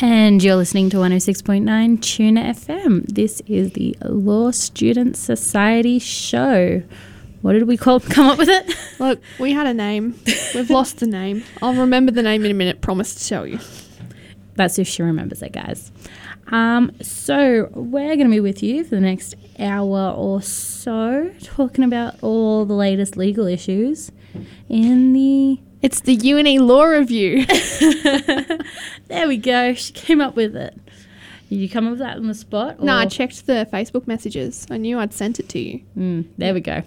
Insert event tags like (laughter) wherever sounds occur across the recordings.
And you're listening to 106.9 Tune FM. This is the Law Student Society show. What did we call come up with it? (laughs) Look, we had a name. We've (laughs) lost the name. I'll remember the name in a minute, promise to tell you. That's if she remembers it, guys. Um, so we're going to be with you for the next hour or so, talking about all the latest legal issues in the. It's the UNE Law Review. (laughs) (laughs) there we go. She came up with it. Did you come up with that on the spot? no, I checked the Facebook messages. I knew I'd sent it to you. Mm, there we go.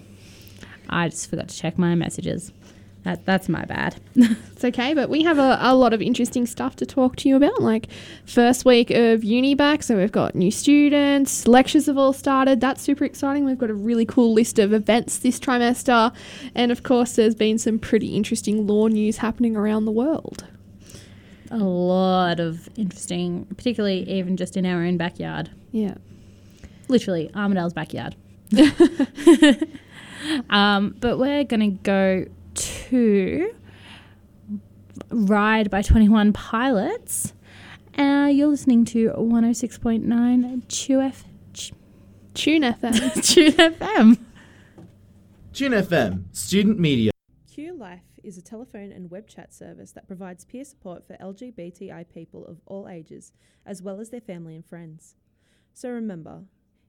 I just forgot to check my messages. That that's my bad. (laughs) It's okay, but we have a, a lot of interesting stuff to talk to you about. Like, first week of uni back, so we've got new students, lectures have all started. That's super exciting. We've got a really cool list of events this trimester. And of course, there's been some pretty interesting law news happening around the world. A lot of interesting, particularly even just in our own backyard. Yeah. Literally, Armidale's backyard. (laughs) (laughs) um, but we're going to go to Ride by 21 Pilots. Uh, you're listening to 106.9 QF, Tune FM. Tune FM. (laughs) Tune FM, student media. Q Life is a telephone and web chat service that provides peer support for LGBTI people of all ages, as well as their family and friends. So remember,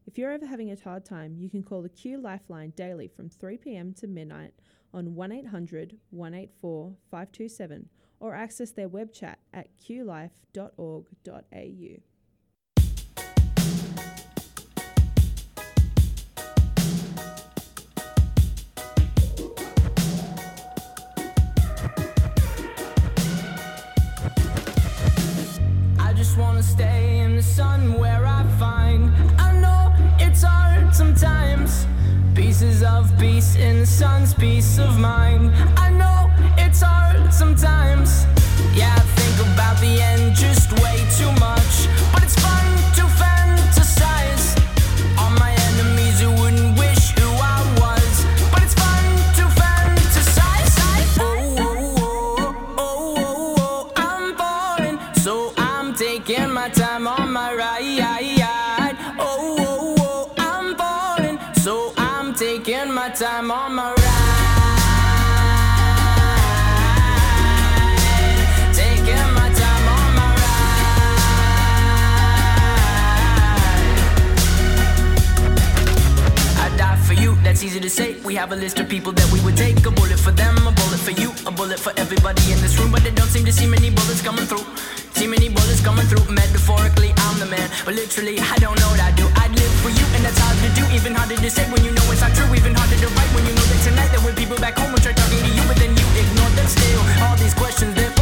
if you're ever having a hard time, you can call the Q Lifeline daily from 3 pm to midnight on 1800 184 527 or access their web chat at qlife.org.au. I just wanna stay in the sun Pieces of peace in the sun's peace of mind. I know it's hard sometimes. Yeah, I think about the end just way too much. That's easy to say. We have a list of people that we would take. A bullet for them, a bullet for you, a bullet for everybody in this room. But they don't seem to see many bullets coming through. See many bullets coming through. Metaphorically, I'm the man. But literally, I don't know what I do. I'd live for you, and that's hard to do. Even harder to say when you know it's not true. Even harder to write when you know that tonight there were people back home who tried talking to you, but then you ignore them still. All these questions, they're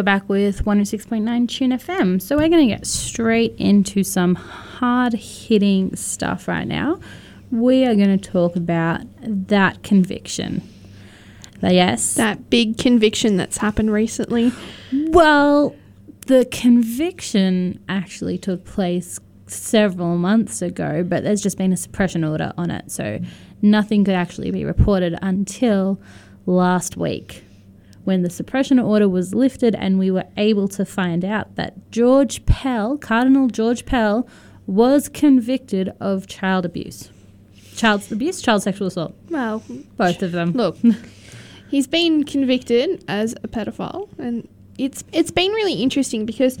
you're back with 106.9 Tune FM. So we're going to get straight into some hard hitting stuff right now. We are going to talk about that conviction. Yes. That big conviction that's happened recently. Well, the conviction actually took place several months ago, but there's just been a suppression order on it. So nothing could actually be reported until last week when the suppression order was lifted and we were able to find out that George Pell, Cardinal George Pell, was convicted of child abuse. Child abuse, child sexual assault, Well, both of them. look, (laughs) he's been convicted as a pedophile, and it's it's been really interesting because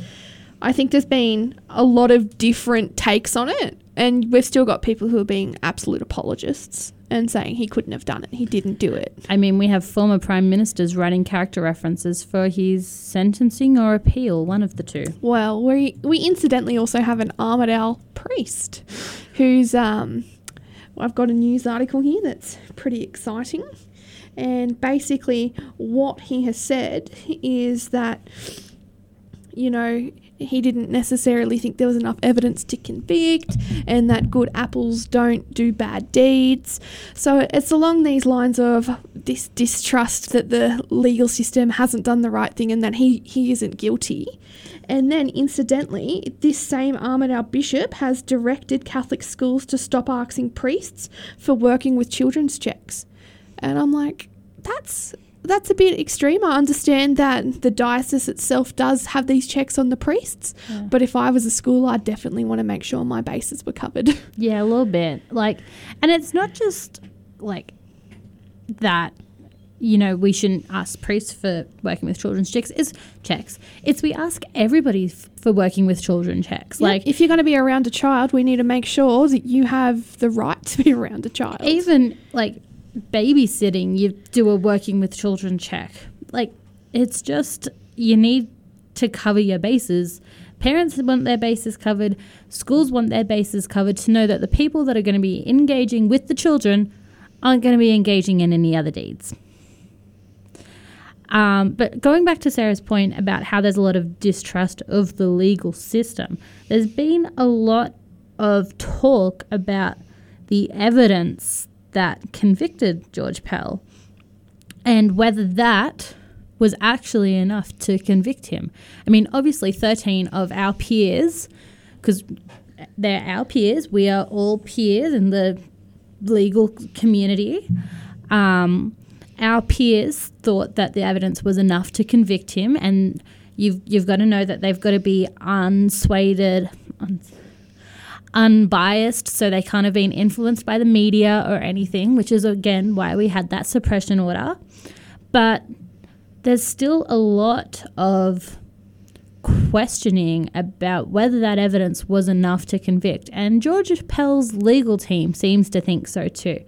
I think there's been a lot of different takes on it, and we've still got people who are being absolute apologists and saying he couldn't have done it, he didn't do it. I mean, we have former prime ministers writing character references for his sentencing or appeal, one of the two. Well, we we incidentally also have an Armidale priest, who's um, I've got a news article here that's pretty exciting, and basically what he has said is that you know he didn't necessarily think there was enough evidence to convict and that good apples don't do bad deeds. So it's along these lines of this distrust that the legal system hasn't done the right thing and that he, he isn't guilty. And then, incidentally, this same Armidale bishop has directed Catholic schools to stop asking priests for working with children's checks. And I'm like, that's that's a bit extreme. I understand that the diocese itself does have these checks on the priests, but if I was a school, I'd definitely want to make sure my bases were covered. (laughs) Yeah, a little bit. Like, and it's not just like that. You know, we shouldn't ask priests for working with children's checks. It's checks. It's we ask everybody f- for working with children checks. like, Like if you're going to be around a child, we need to make sure that you have the right to be around a child. even like babysitting, you do a working with children check. Like it's just you need to cover your bases. Parents want their bases covered. Schools want their bases covered to know that the people that are going to be engaging with the children aren't going to be engaging in any other deeds. Um, but going back to Sarah's point about how there's a lot of distrust of the legal system, there's been a lot of talk about the evidence that convicted George Pell and whether that was actually enough to convict him. I mean, obviously, 13 of our peers, because they're our peers, we are all peers in the legal community. Um, our peers thought that the evidence was enough to convict him, and you've you've got to know that they've got to be unswayed, un- unbiased, so they can't have been influenced by the media or anything, which is again why we had that suppression order. But there's still a lot of questioning about whether that evidence was enough to convict. And George Pell's legal team seems to think so too,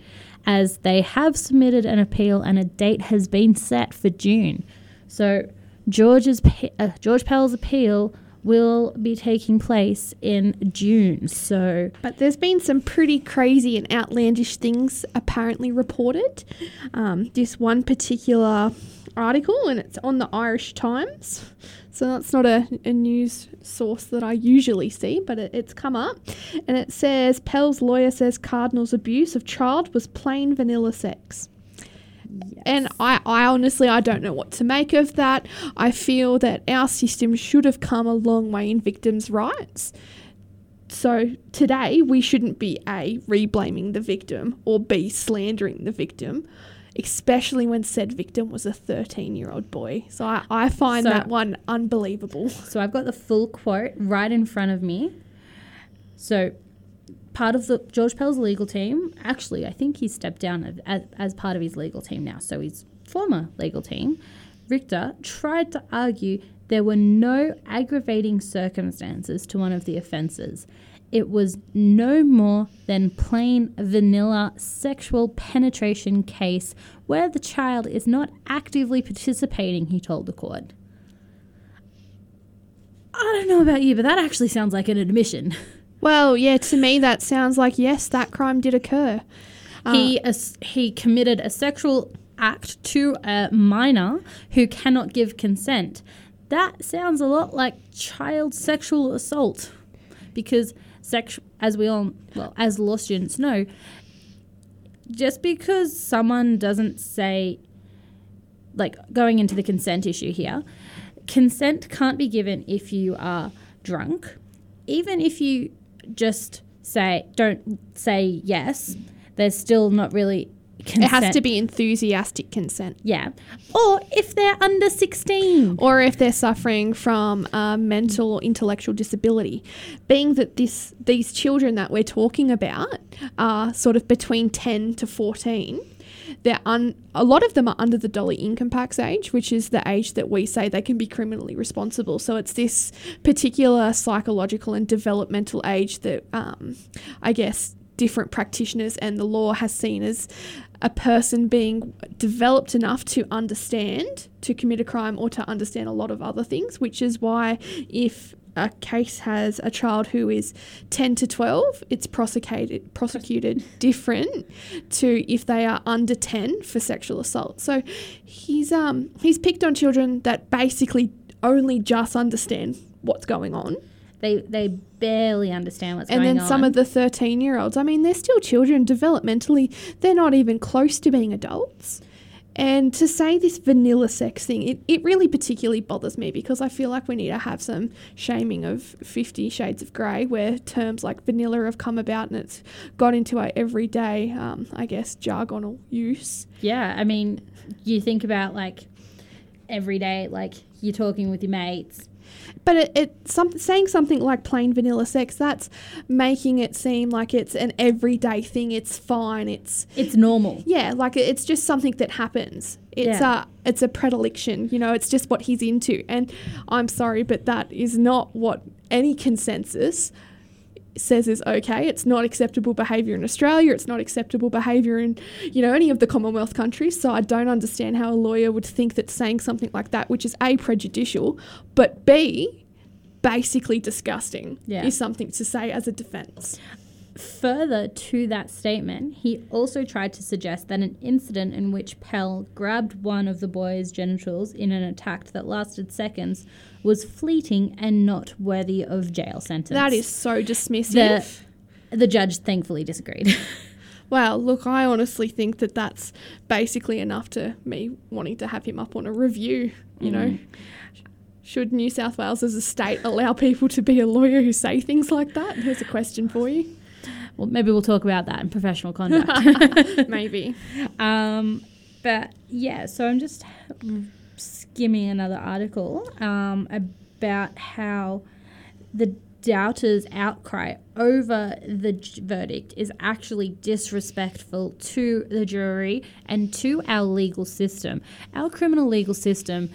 as they have submitted an appeal and a date has been set for June. So George's uh, George Pell's appeal will be taking place in June. So But there's been some pretty crazy and outlandish things apparently reported. Um, this one particular article, and it's on the Irish Times. So that's not a, a news source that I usually see, but it, it's come up. And it says Pell's lawyer says Cardinal's abuse of child was plain vanilla sex. And I, I honestly I don't know what to make of that. I feel that our system should have come a long way in victims' rights. So today we shouldn't be A reblaming the victim or B slandering the victim, especially when said victim was a 13 year old boy. So I, I find So- that one unbelievable. So I've got the full quote right in front of me. So, part of the George Pell's legal team, actually, I think he stepped down as, as, part of his legal team now. So, his former legal team, Richter, tried to argue there were no aggravating circumstances to one of the offences. it was no more than plain vanilla sexual penetration case where the child is not actively participating, he told the court. I don't know about you, but that actually sounds like an admission. (laughs) Well, yeah, to me that sounds like yes, that crime did occur. Uh, he as- he committed a sexual act to a minor who cannot give consent. That sounds a lot like child sexual assault, because sex, as we all well as law students know, just because someone doesn't say, like going into the consent issue here, consent can't be given if you are drunk, even if you just say don't say yes. There's still not really consent. it has to be enthusiastic consent. Yeah. Or if they're under 16. or if they're suffering from a mental or intellectual disability. Being that this these children that we're talking about are sort of between 10 to 14, they're un, a lot of them are under the doli incapax age, which is the age that we say they can be criminally responsible. So it's this particular psychological and developmental age that um, I guess different practitioners and the law has seen as a person being developed enough to understand to commit a crime or to understand a lot of other things, which is why if a case has a child who is 10 to 12, it's prosecuted prosecuted different to if they are under 10 for sexual assault. So he's um he's picked on children that basically only just understand what's going on. They they barely understand what's And going then some of the 13 year olds, I mean, they're still children developmentally, they're not even close to being adults. And to say this vanilla sex thing, it, it really particularly bothers me because I feel like we need to have some shaming of Fifty Shades of Grey where terms like vanilla have come about and it's got into our everyday, um, I guess, jargonal use. yeah, I mean, you think about like every day, like you're talking with your mates. But it, it some, saying something like plain vanilla sex, that's making it seem like it's an everyday thing. It's fine. It's It's normal. Yeah, like it's just something that happens. It's Yeah. a it's a predilection, you know, it's just what he's into. And I'm sorry, but that is not what any consensus says is okay. It's not acceptable behavior in Australia, it's not acceptable behavior in, you know, any of the Commonwealth countries. So I don't understand how a lawyer would think that saying something like that, which is A prejudicial, but B basically disgusting, Yeah. is something to say as a defense. Further to that statement, he also tried to suggest that an incident in which Pell grabbed one of the boy's genitals in an attack that lasted seconds was fleeting and not worthy of jail sentence. That is so dismissive. the the judge thankfully disagreed. (laughs) Well, look, I honestly think that that's basically enough to me wanting to have him up on a review. You know, mm-hmm. should New South Wales as a state allow people to be a lawyer who say things like that? Here's a question for you. Well, maybe we'll talk about that in professional conduct. (laughs) Maybe. (laughs) Um, but yeah, so I'm just skimming another article um, about how the doubters' outcry over the j- verdict is actually disrespectful to the jury and to our legal system. Our criminal legal system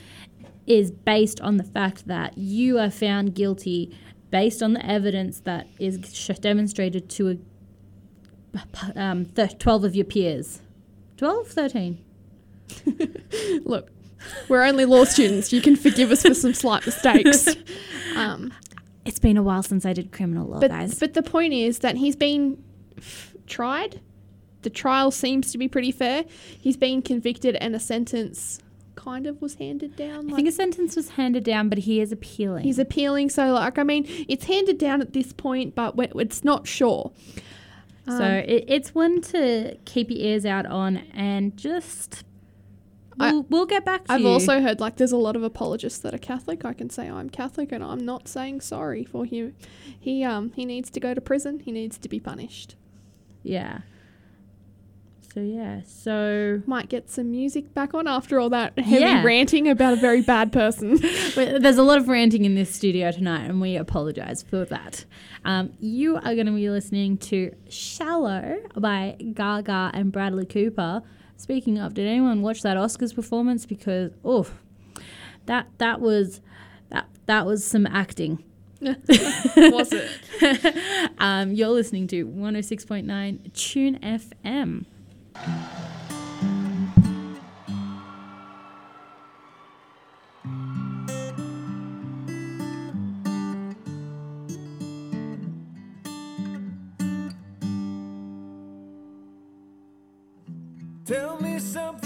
is based on the fact that you are found guilty based on the evidence that is sh- demonstrated to a um, th- 12 of your peers. 12, 13. (laughs) Look, we're only law students. You can forgive us for some slight mistakes. (laughs) Um, It's been a while since I did criminal law, but, guys. but the point is that he's been f- tried. The trial seems to be pretty fair. He's been convicted, and a sentence kind of was handed down. I think a sentence was handed down, but he is appealing. He's appealing, so like I mean, it's handed down at this point, but it's not sure. So it, it's one to keep your ears out on and just. We'll, we'll get back to I've you. also heard like there's a lot of apologists that are Catholic. I can say I'm Catholic, and I'm not saying sorry for him. He um he needs to go to prison. He needs to be punished. Yeah. So, yeah. So. Might get some music back on after all that heavy Yeah. ranting about a very bad person. (laughs) There's a lot of ranting in this studio tonight, and we apologize for that. Um, you are going to be listening to Shallow by Gaga and Bradley Cooper. Speaking of, did anyone watch that Oscars performance? Because, oh, that that was that that was some acting. (laughs) Was it? (laughs) Um, you're listening to 106.9 Tune FM. Tell me something,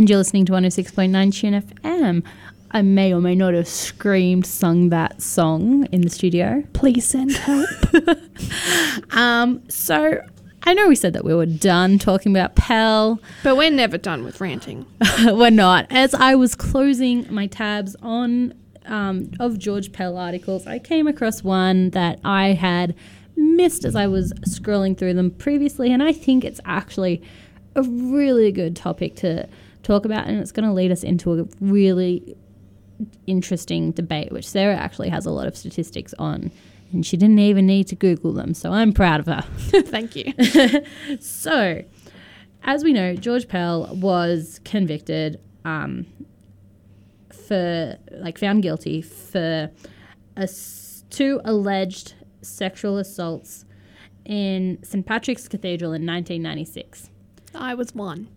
And you're listening to 106.9 Tune FM. I may or may not have screamed, sung that song in the studio. Please send help. (laughs) Um, so I know we said that we were done talking about Pell. but we're never done with ranting. (laughs) we're not. As I was closing my tabs on um, of George Pell articles, I came across one that I had missed as I was scrolling through them previously, and I think it's actually a really good topic to talk about, and it's going to lead us into a really interesting debate, which Sarah actually has a lot of statistics on. And she didn't even need to Google them, so I'm proud of her. (laughs) Thank you. (laughs) So, as we know, George Pell was convicted um, for, like, found guilty for a two alleged sexual assaults in St. Patrick's Cathedral in 1996. I was one.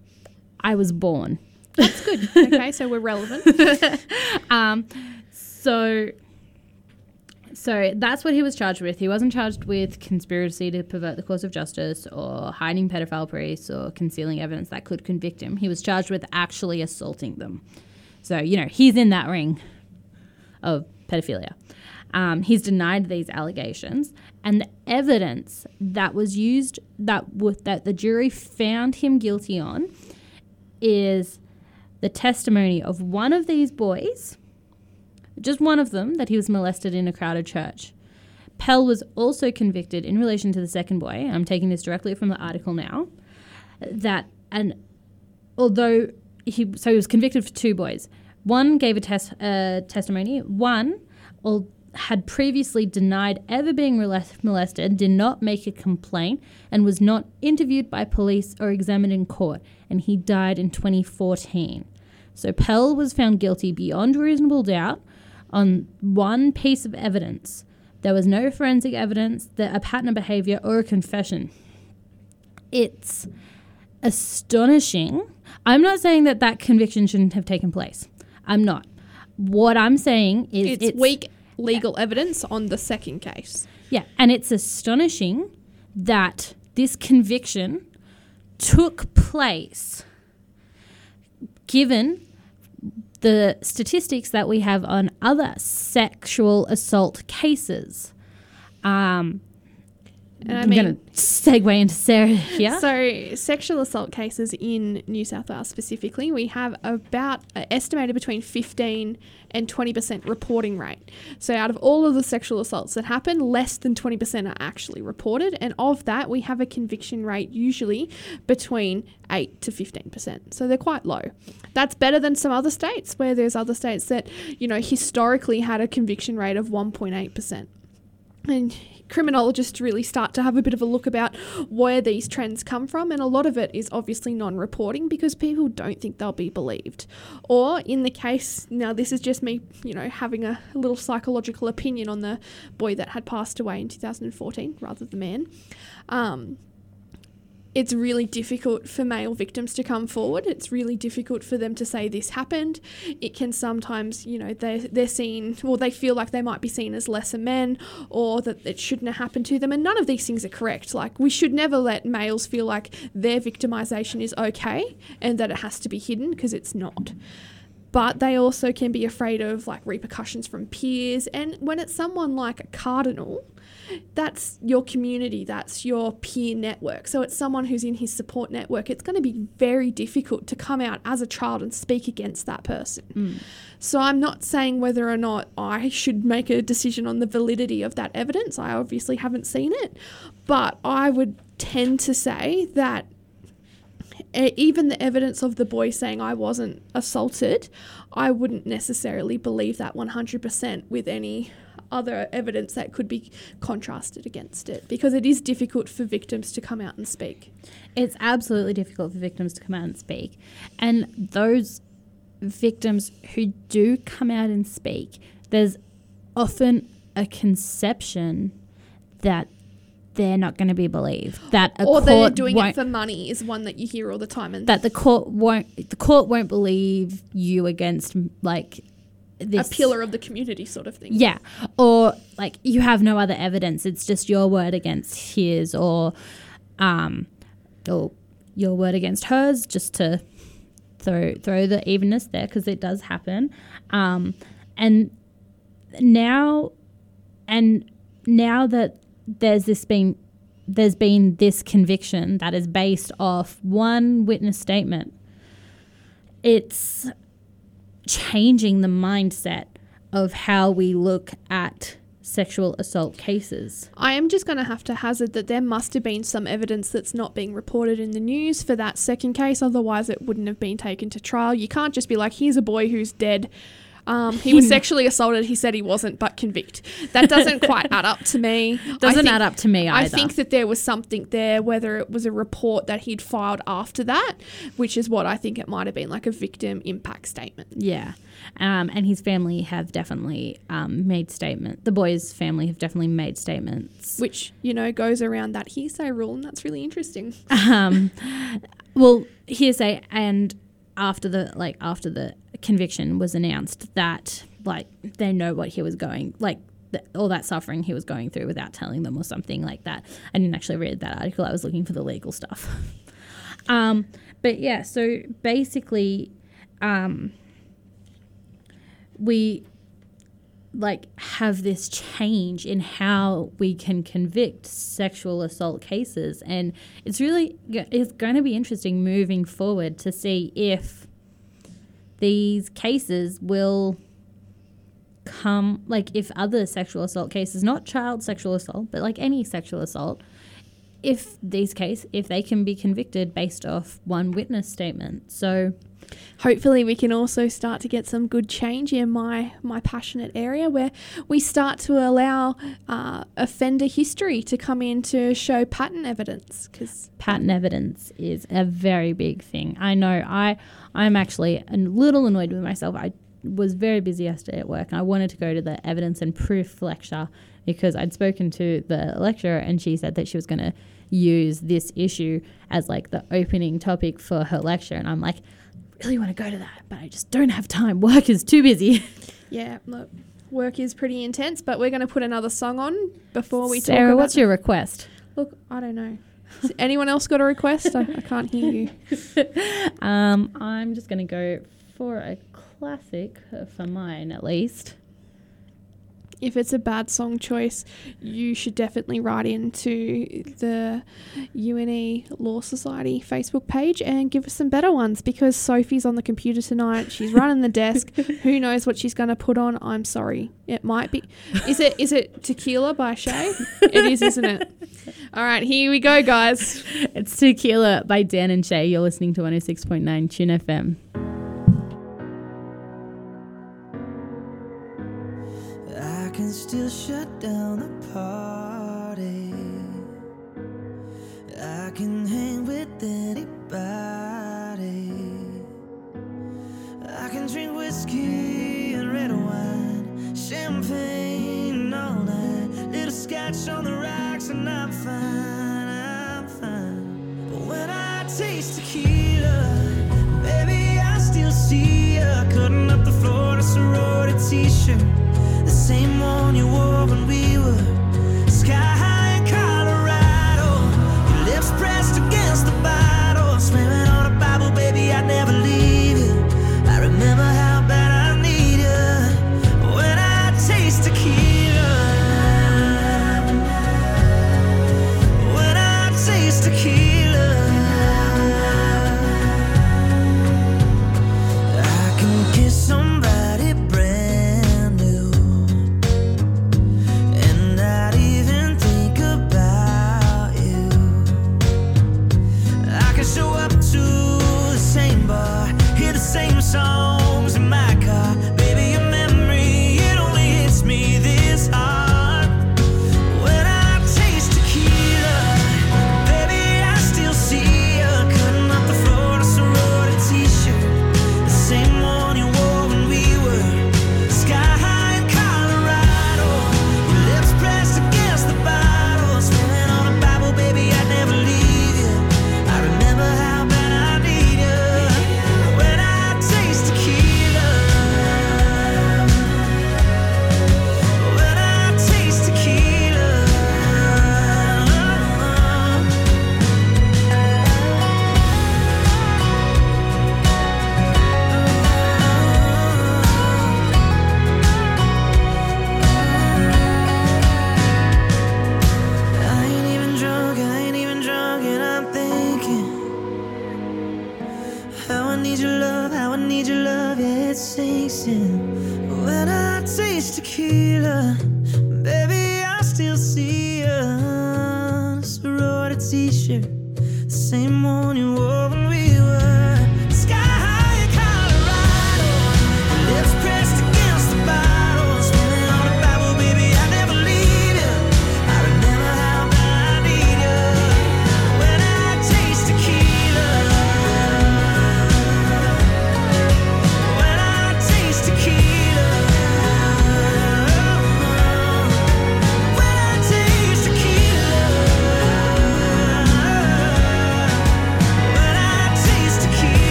I was born. That's good. okay, so we're relevant. (laughs) Um, so, so that's what he was charged with. He wasn't charged with conspiracy to pervert the course of justice or hiding pedophile priests or concealing evidence that could convict him. He was charged with actually assaulting them. So, you know, he's in that ring of pedophilia. Um, he's denied these allegations, and the evidence that was used that w- that the jury found him guilty on is the testimony of one of these boys, just one of them, that he was molested in a crowded church. Pell was also convicted in relation to the second boy. I'm taking this directly from the article now. That and although he so he was convicted for two boys. One gave a test uh, testimony. One al- had previously denied ever being molested, did not make a complaint, and was not interviewed by police or examined in court. And he died in 2014. So Pell was found guilty beyond reasonable doubt on one piece of evidence. There was no forensic evidence, that a pattern of behavior, or a confession. It's astonishing. I'm not saying that that conviction shouldn't have taken place. I'm not. What I'm saying is It's, weak legal evidence on the second case. Yeah, and it's astonishing that this conviction took place given the statistics that we have on other sexual assault cases. Um, And I I'm mean, going to segue into Sarah (laughs) here. So, sexual assault cases in New South Wales specifically, we have about uh, estimated between 15 and 20% reporting rate. So, out of all of the sexual assaults that happen, less than 20% are actually reported. And of that, we have a conviction rate usually between 8 to 15%. So, they're quite low. That's better than some other states where there's other states that, you know, historically had a conviction rate of 1.8% and criminologists really start to have a bit of a look about where these trends come from and a lot of it is obviously non-reporting because people don't think they'll be believed. Or in the case now this is just me you know having a little psychological opinion on the boy that had passed away in 2014 rather than man. Um, it's really difficult for male victims to come forward. It's really difficult for them to say this happened. It can sometimes, you know, they're, they're seen, or they feel like they might be seen as lesser men or that it shouldn't have happened to them. And none of these things are correct. Like, we should never let males feel like their victimization is okay and that it has to be hidden because it's not but they also can be afraid of like repercussions from peers. And when it's someone like a cardinal, that's your community, that's your peer network. So it's someone who's in his support network. It's going to be very difficult to come out as a child and speak against that person. Mm. So I'm not saying whether or not I should make a decision on the validity of that evidence. I obviously haven't seen it, but I would tend to say that even the evidence of the boy saying I wasn't assaulted, I wouldn't necessarily believe that 100% with any other evidence that could be contrasted against it because it is difficult for victims to come out and speak. It's absolutely difficult for victims to come out and speak. And those victims who do come out and speak, there's often a conception that they're not going to be believed. That a or they're doing it for money is one that you hear all the time and that the court won't the court won't believe you against like a this pillar of the community sort of thing. Yeah. Or like you have no other evidence. It's just your word against his or um or your word against hers just to throw throw the evenness there because it does happen. Um and now and now that there's this been there's been this conviction that is based off one witness statement it's changing the mindset of how we look at sexual assault cases. I am just going to have to hazard that there must have been some evidence that's not being reported in the news for that second case, otherwise, it wouldn't have been taken to trial. You can't just be like, here's a boy who's dead. Um, he (laughs) was sexually assaulted. He said he wasn't, but convict. That doesn't quite add up to me. (laughs) Doesn't think- add up to me either. I think that there was something there, whether it was a report that he'd filed after that, which is what I think it might have been, like a victim impact statement. Yeah. Um, and his family have definitely um, made statement. The boy's family have definitely made statements. Which, you know, goes around that hearsay rule, and that's really interesting. um, well, hearsay and after the like after the conviction was announced that like they know what he was going like th- all that suffering he was going through without telling them or something like that. I didn't actually read that article. I was looking for the legal stuff. (laughs) um, but yeah, so basically, um, we like have this change in how we can convict sexual assault cases and it's really it's going to be interesting moving forward to see if these cases will come like if other sexual assault cases not child sexual assault but like any sexual assault if these case if they can be convicted based off one witness statement. So hopefully we can also start to get some good change in my my passionate area where we start to allow uh, offender history to come in to show pattern evidence because pattern evidence is a very big thing. I know I I'm actually a little annoyed with myself. I was very busy yesterday at work and I wanted to go to the evidence and proof lecture because I'd spoken to the lecturer and she said that she was going to use this issue as like the opening topic for her lecture and I'm like really want to go to that but I just don't have time. Work is too busy. (laughs) yeah look work is pretty intense but we're going to put another song on before we Sarah, talk about what's your request? look i don't know Has anyone else got a request I, I can't hear you (laughs) Um, I'm just going to go for a classic uh, for mine at least. If it's a bad song choice, you should definitely write into the UNE Law Society Facebook page and give us some better ones because Sophie's on the computer tonight. She's running the desk. (laughs) Who knows what she's going to put on? I'm sorry. It might be. Is it is it Tequila by Shay? it is, isn't it? (laughs) All right, here we go, guys. It's Tequila by Dan and Shay. You're listening to 106.9 Tune FM. Still shut down the party. I can hang with anybody. I can drink whiskey and red wine, champagne all night. Little scotch on the rocks, and I'm fine, I'm fine. But when I taste tequila, baby, I still see you cutting up the floor in a sorority t-shirt. The same one you wore when we were sky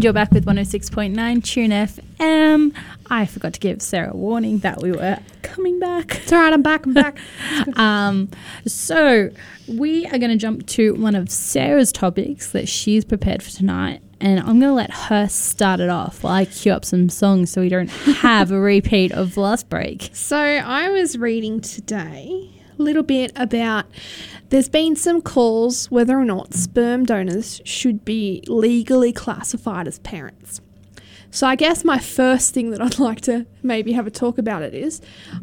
And you're back with 106.9 Tune FM. I forgot to give Sarah a warning that we were coming back. It's all right. I'm back. I'm back. (laughs) Um, so we are going to jump to one of Sarah's topics that she's prepared for tonight. And I'm going to let her start it off while I queue up some songs so we don't have a (laughs) repeat of last break. So I was reading today little bit about there's been some calls whether or not sperm donors should be legally classified as parents. So I guess my first thing that I'd (laughs) like to maybe have a talk about it is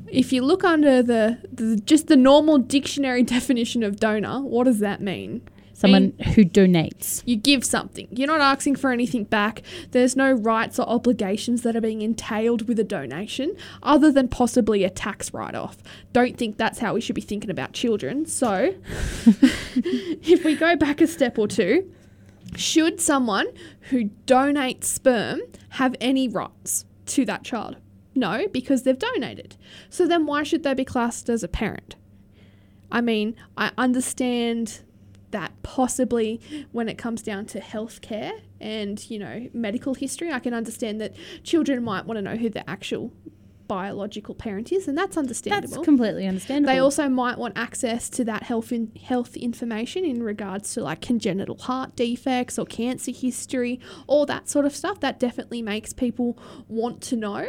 if you look under the, the just the normal dictionary (laughs) definition of donor, what does that mean? Someone who donates. You give something. You're not asking for anything back. There's no rights or obligations that are being entailed with a donation other than possibly a tax write off. Don't think that's how we should be thinking about children. So, (laughs) if we go back a step or two, should someone who donates sperm have any rights to that child? No, because they've donated. So then why should they be classed as a parent? I mean, I understand that possibly when it comes down to healthcare and, you know, medical history, I can understand that children might want to know who the actual biological parent is, and that's understandable. That's completely understandable. They also might want access to that health in, health information in regards to like congenital heart defects or cancer history, all that sort of stuff. That definitely makes people want to know.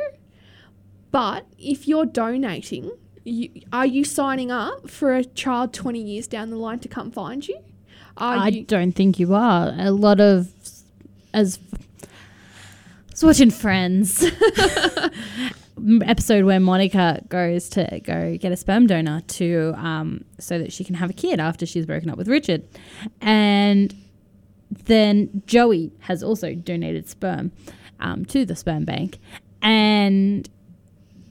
But if you're donating, you, are you signing up for a child 20 years down the line to come find you? I you don't think you are. A lot of as I was watching Friends. (laughs) Episode where Monica goes to go get a sperm donor to um, so that she can have a kid after she's broken up with Richard, and then Joey has also donated sperm um, to the sperm bank, and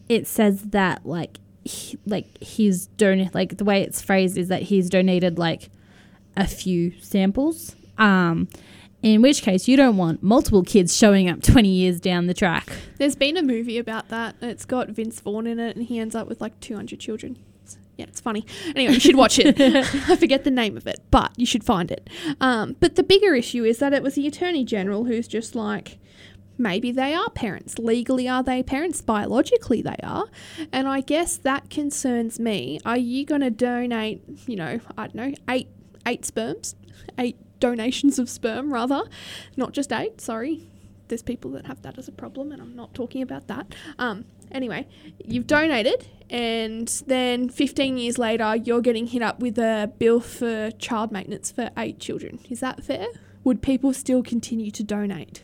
it says that like he, like he's donate like the way it's phrased is that he's donated like a few samples. Um, in which case, you don't want multiple kids showing up 20 years down the track. There's been a movie about that. It's got Vince Vaughn in it, and he ends up with like 200 children. It's- yeah, it's funny. Anyway, you should watch it. (laughs) I forget the name of it, but you should find it. Um, but the bigger issue is that it was the Attorney General who's just like, maybe they are parents. Legally, are they parents? Biologically, they are. And I guess that concerns me. Are you going to donate, you know, I don't know, eight, eight sperms? Eight donations of sperm, rather? Not just eight, sorry there's people that have that as a problem, and I'm not talking about that. Um, anyway, you've donated, and then 15 years later, you're getting hit up with a bill for child maintenance for eight children. Is that fair? Would people still continue to donate?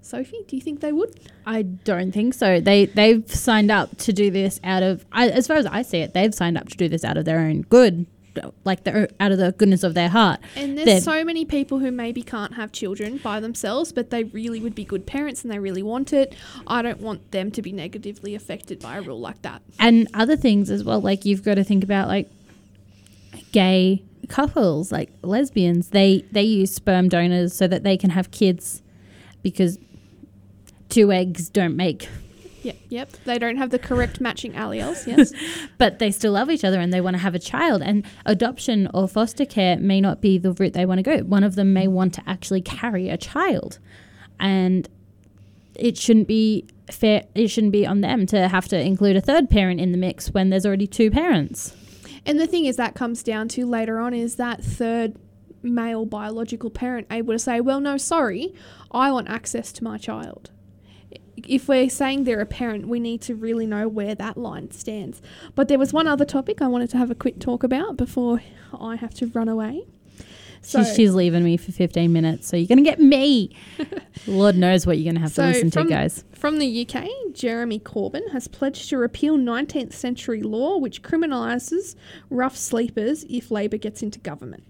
Sophie, do you think they would? I don't think so. They they've signed up to do this out of, I, as far as I see it, they've signed up to do this out of their own good, like their, out of the goodness of their heart. And They're- there's so many people who maybe can't have children by themselves, but they really would be good parents and they really want it. I don't want them to be negatively affected by a rule like that. and other things as well. Like you've got to think about like gay couples, like lesbians. They they use sperm donors so that they can have kids because two eggs don't make, Yep, yep. They don't have the correct matching alleles, yes. (laughs) but they still love each other and they want to have a child. And adoption or foster care may not be the route they want to go. One of them may want to actually carry a child, and it shouldn't be fair. It shouldn't be on them to have to include a third parent in the mix when there's already two parents. And the thing is that comes down to later on is that third male biological parent able to say, well, no, sorry, I want access to my child. If we're saying they're a parent, we need to really know where that line stands. But there was one other topic I wanted to have a quick talk about before I have to run away. So, she's, she's leaving me for 15 minutes, so you're going to get me. (laughs) Lord knows what you're going to have So to listen from- to, guys. From the UK, Jeremy Corbyn has pledged to repeal 19th century law which criminalises rough sleepers if Labour gets into government.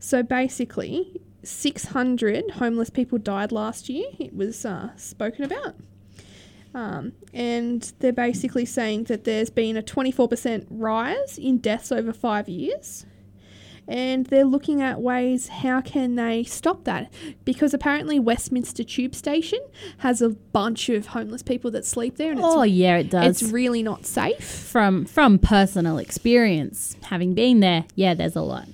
So basically, 600 homeless people died last year. It was uh, spoken about. Um, and they're basically saying that there's been a 24% rise in deaths over five years. And they're looking at ways how can they stop that because apparently Westminster Tube Station has a bunch of homeless people that sleep there and Oh, it's, yeah, it does. it's really not safe. from from personal experience, having been there, yeah, there's a lot.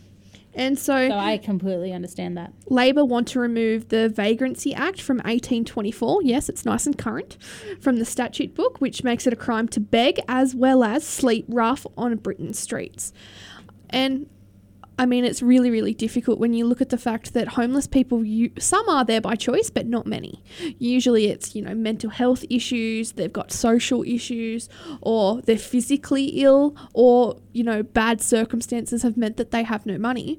And so, So I completely understand that. Labour want to remove the Vagrancy Act from 1824. Yes, it's nice and current from the statute book, which makes it a crime to beg as well as sleep rough on Britain's streets. And I mean, it's really, really difficult when you look at the fact that homeless people, you, some are there by choice, but not many. Usually it's, you know, mental health issues, they've got social issues, or they're physically ill, or, you know, bad circumstances have meant that they have no money.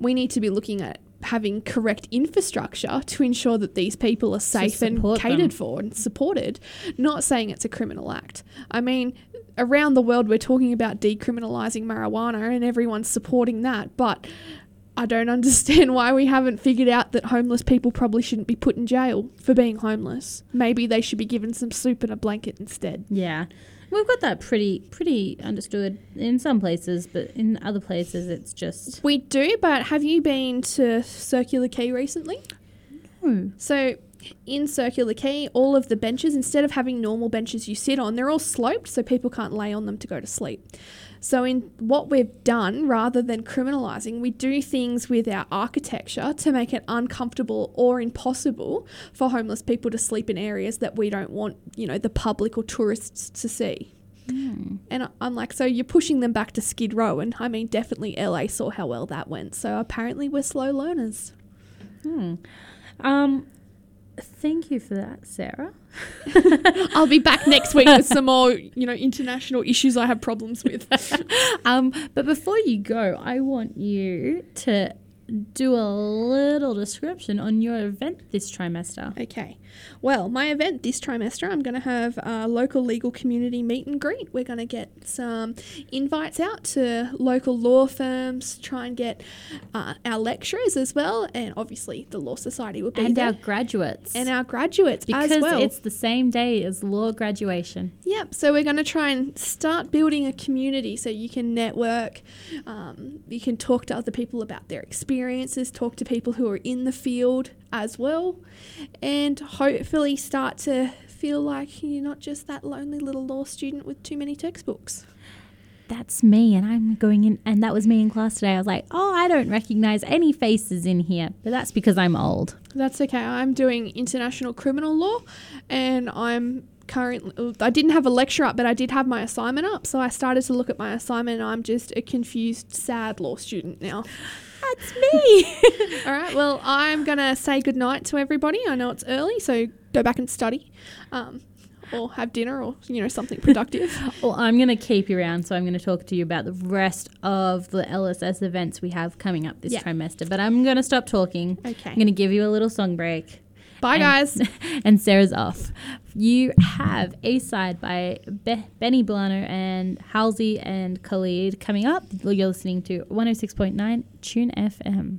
We need to be looking at having correct infrastructure to ensure that these people are safe and support them. catered for and supported, not saying it's a criminal act. I mean, around the world, we're talking about decriminalising marijuana and everyone's supporting that, but I don't (laughs) understand why we haven't figured out that homeless people probably shouldn't be put in jail for being homeless. Maybe they should be given some soup and a blanket instead. Yeah. We've got that pretty pretty understood in some places, but in other places it's just We do, but have you been to Circular Quay recently? No. So, in Circular Quay, all of the benches, instead of having normal benches you sit on, they're all sloped so people can't lay on them to go to sleep. So, in what we've done, rather than criminalising, we do things with our architecture to make it uncomfortable or impossible for homeless people to sleep in areas that we don't want, you know, the public or tourists to see. And I- I'm like, so you're pushing them back to Skid Row, and I mean, definitely LA saw how well that went. So apparently, we're slow learners. Hmm. Um thank you for that, Sarah. (laughs) I'll be back next week with some (laughs) more, you know, international issues I have problems with. (laughs) Um but before you go, I want you to do a little description on your event this trimester. Okay. Well, my event this trimester, I'm going to have a local legal community meet and greet. We're going to get some invites out to local law firms, try and get uh, our lecturers as well, and obviously the Law Society will be And there. our graduates. and our graduates because as well. it's the same day as law graduation. Yep. So we're going to try and start building a community so you can network, um, you can talk to other people about their experiences, talk to people who are in the field as well, and hopefully start to feel like you're not just that lonely little law student with too many textbooks. That's me, and I'm going in, and that was me in class today. I was like, oh, I don't recognize any faces in here, but that's because I'm old. That's okay. I'm doing international criminal law, and I'm currently. I didn't have a lecture up, but I did have my assignment up. So I started to look at my assignment. and I'm just a confused, sad law student now. That's me. (laughs) All right. Well, I'm gonna say goodnight to everybody. I know it's early, so go back and study, um, or have dinner, or you know something productive. (laughs) well, I'm going to keep you around, so I'm going to talk to you about the rest of the LSS events we have coming up this Yeah. trimester. But I'm going to stop talking. Okay. I'm going to give you a little song break. Bye, And- guys. (laughs) and Sarah's off. You have A Side by Be- Benny Blanco and Halsey and Khalid coming up. You're listening to 106.9 Tune FM.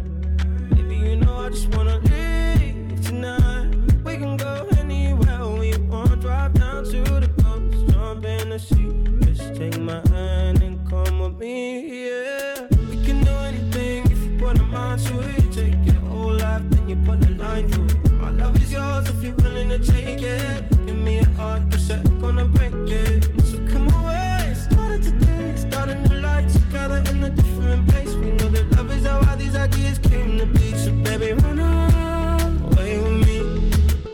Just wanna leave tonight. We can go anywhere we want. Drive down to the coast, jump in the sea. Just take my hand and come with me, yeah. We can do anything if you put a mind to it. Take your whole life, then you put a line through it. My love is yours if you're willing to take it. Give me a heart, but I'm gonna break it. So come away, started today, start a new life together in a different place. Came to baby, run away with me.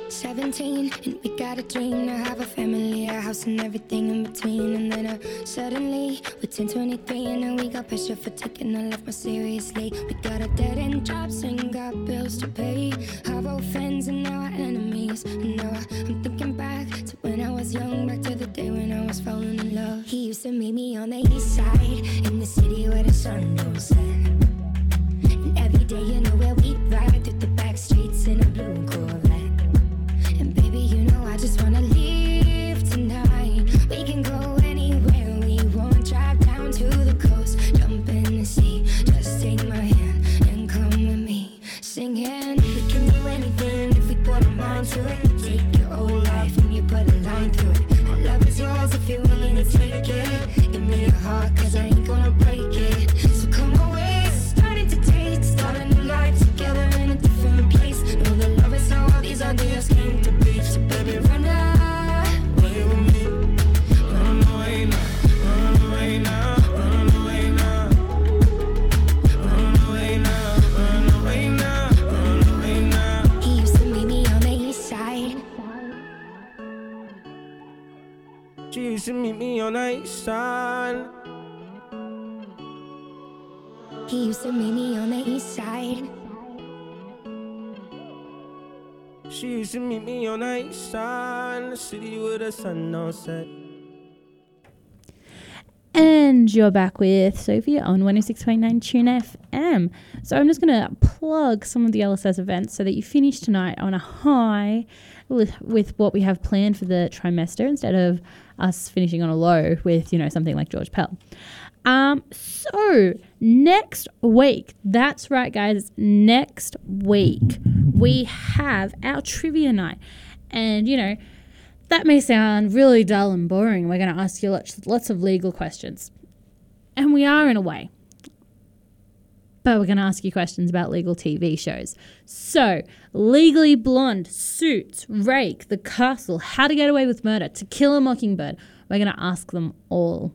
17 and we got a dream to have a family, a house and everything in between. And then uh, suddenly we're 10, 23 and now we got pressure for taking our life more seriously. We got a dead end jobs and got bills to pay. Our old friends and now our enemies. And now I- I'm thinking back to when I was young, back to the day when I was falling in love. He used to meet me on the east side in the city where the sun don't set. Every day you know where we ride through the back streets in a blue Corvette. And baby, you know I just wanna live. To meet me on the east side. He used to meet me on the east side. She used to meet me on the east side, the city where the sun don't set. And you're back with Sophia on 106.9 Tune FM. So I'm just going to plug some of the LSS events so that you finish tonight on a high with, what we have planned for the trimester instead of us finishing on a low with, you know, something like George Pell. Um, so next week, that's right, guys, next week we have our trivia night. And, you know, that may sound really dull and boring. We're going to ask you lots, lots of legal questions. And we are in a way. But we're going to ask you questions about legal TV shows. So, Legally Blonde, Suits, Rake, The Castle, How to Get Away with Murder, To Kill a Mockingbird. We're going to ask them all.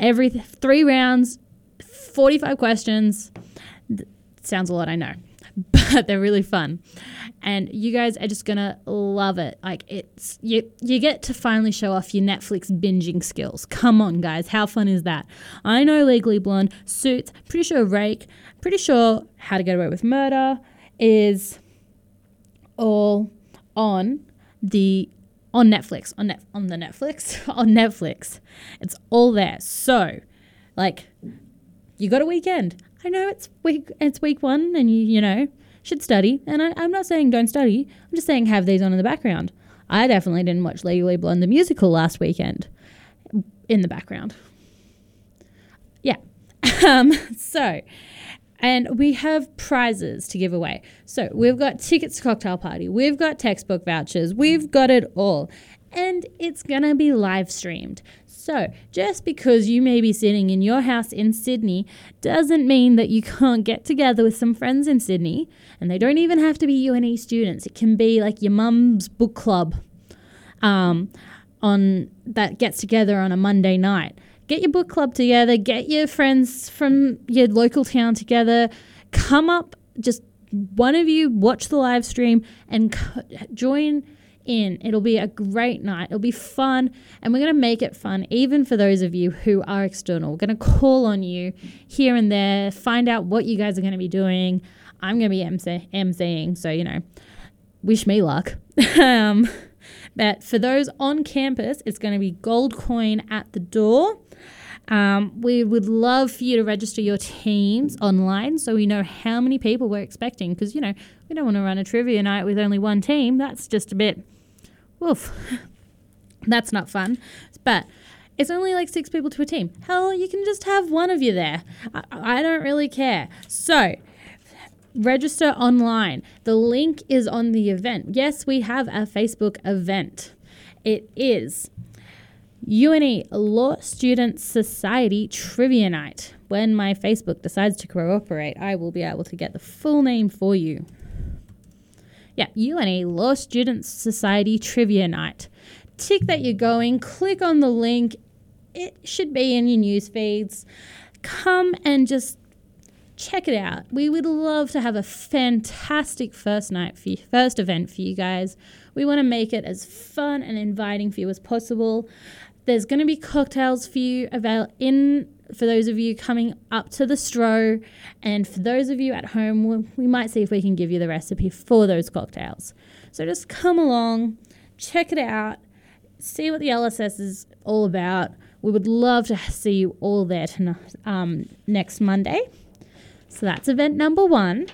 Every th- three rounds, 45 questions. Th- sounds a lot, I know. (laughs) But they're really fun and you guys are just gonna love it. Like it's you you get to finally show off your Netflix binging skills. Come on, guys, how fun is that? I know Legally Blonde, Suits, pretty sure Rake, pretty sure How to Get Away with Murder is all on the on Netflix on net on the Netflix (laughs) on Netflix. It's all there. So, like, you got a weekend. I know it's week it's week one, and you you know should study. And I, I'm not saying don't study. I'm just saying have these on in the background. I definitely didn't watch Legally Blonde the musical last weekend in the background. Yeah. (laughs) um, so, and we have prizes to give away. So we've got tickets to cocktail party, we've got textbook vouchers, we've got it all, and it's gonna be live streamed. So, just because you may be sitting in your house in Sydney doesn't mean that you can't get together with some friends in Sydney. And they don't even have to be UNE students, it can be like your mum's book club um, on that gets together on a Monday night. Get your book club together, get your friends from your local town together, come up, just one of you watch the live stream and c- join in. It'll be a great night. It'll be fun, and we're going to make it fun, even for those of you who are external. We're going to call on you here and there, find out what you guys are going to be doing. I'm going to be MC- MCing, so you know, wish me luck. (laughs) um, but for those on campus, it's going to be gold coin at the door. Um, we would love for you to register your teams online so we know how many people we're expecting because, you know, we don't want to run a trivia night with only one team. That's just a bit, woof. (laughs) That's not fun. But it's only like six people to a team. Hell, you can just have one of you there. I, I don't really care. So, register online. The link is on the event. Yes, we have a Facebook event. It is UNE Law Student Society Trivia Night. When my Facebook decides to cooperate, I will be able to get the full name for you. Yeah, UNE Law Students Society Trivia Night. Tick that you're going, click on the link. It should be in your news feeds. Come and just check it out. We would love to have a fantastic first night for you, first event for you guys. We want to make it as fun and inviting for you as possible. There's going to be cocktails for you avail in for those of you coming up to the stro, and for those of you at home, we, might see if we can give you the recipe for those cocktails. So just come along, check it out, see what the LSS is all about. We would love to see you all there tonight, um, next Monday. So that's event number one.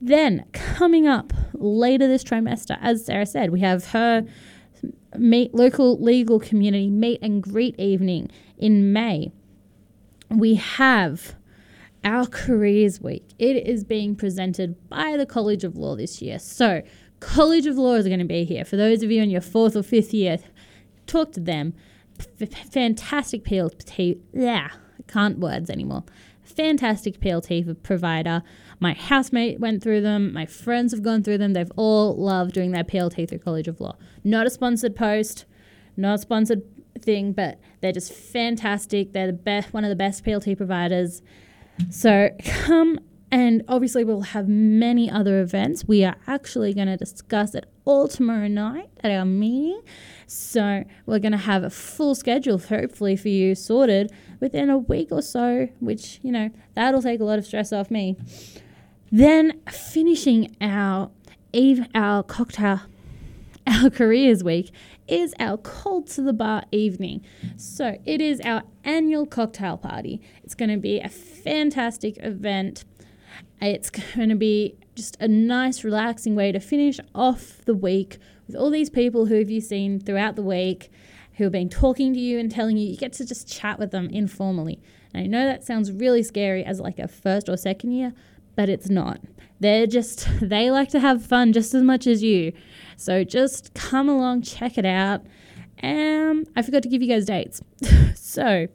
Then coming up later this trimester, as Sarah said, we have her meet local legal community meet and greet evening in May. We have our careers week. It is being presented by the College of Law this year. So, College of Law is going to be here. For those of you in your fourth or fifth year, talk to them. F- fantastic PLT. Yeah, can't words anymore. Fantastic PLT provider. My housemate went through them. My friends have gone through them. They've all loved doing their PLT through College of Law. Not a sponsored post, not a sponsored thing, but they're just fantastic. They're the best, one of the best PLT providers. So come And obviously, we'll have many other events. We are actually going to discuss it all tomorrow night at our meeting. So, we're going to have a full schedule, hopefully, for you sorted within a week or so, which, you know, that'll take a lot of stress off me. Then, finishing our eve, our cocktail, our (laughs) careers week is our Call to the Bar evening. So, it is our annual cocktail party. It's going to be a fantastic event. It's going to be just a nice, relaxing way to finish off the week with all these people who have you seen throughout the week, who have been talking to you and telling you. You get to just chat with them informally. And I know that sounds really scary as like a first or second year, but it's not. They're just, (laughs) they like to have fun just as much as you. So just come along, check it out. Um, I forgot to give you guys dates. (laughs) so,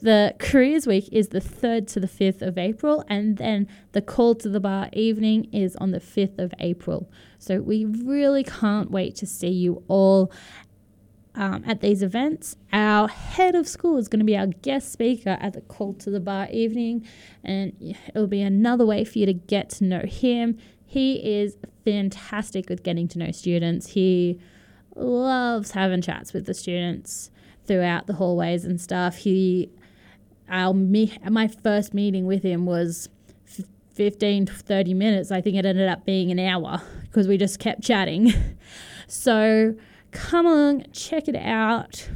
the Careers Week is the 3rd to the 5th of April, and then the Call to the Bar evening is on the 5th of April. So we really can't wait to see you all um, at these events. Our head of school is going to be our guest speaker at the Call to the Bar evening, and it'll be another way for you to get to know him. He is fantastic with getting to know students. He loves having chats with the students throughout the hallways and stuff. He our me my first meeting with him was f- 15 to 30 minutes. I think it ended up being an hour because we just kept chatting. (laughs) So come along check it out.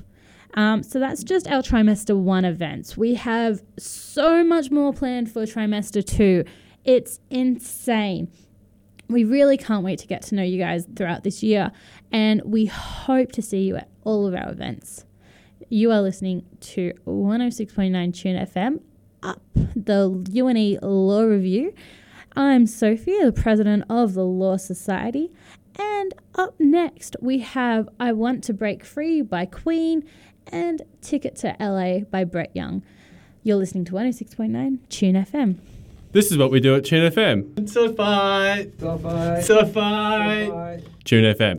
Um, so that's just our trimester one events. We have so much more planned for trimester two. It's insane we really can't wait to get to know you guys throughout this year and we hope to see you at all of our events you are listening to 106.9 Tune FM, up the UNE Law Review. I'm Sophie, the president of the Law Society. And up next, we have I Want to Break Free by Queen and Ticket to LA by Brett Young. You're listening to 106.9 Tune FM. This is what we do at Tune FM. So fight. So fight. So fight. Tune FM.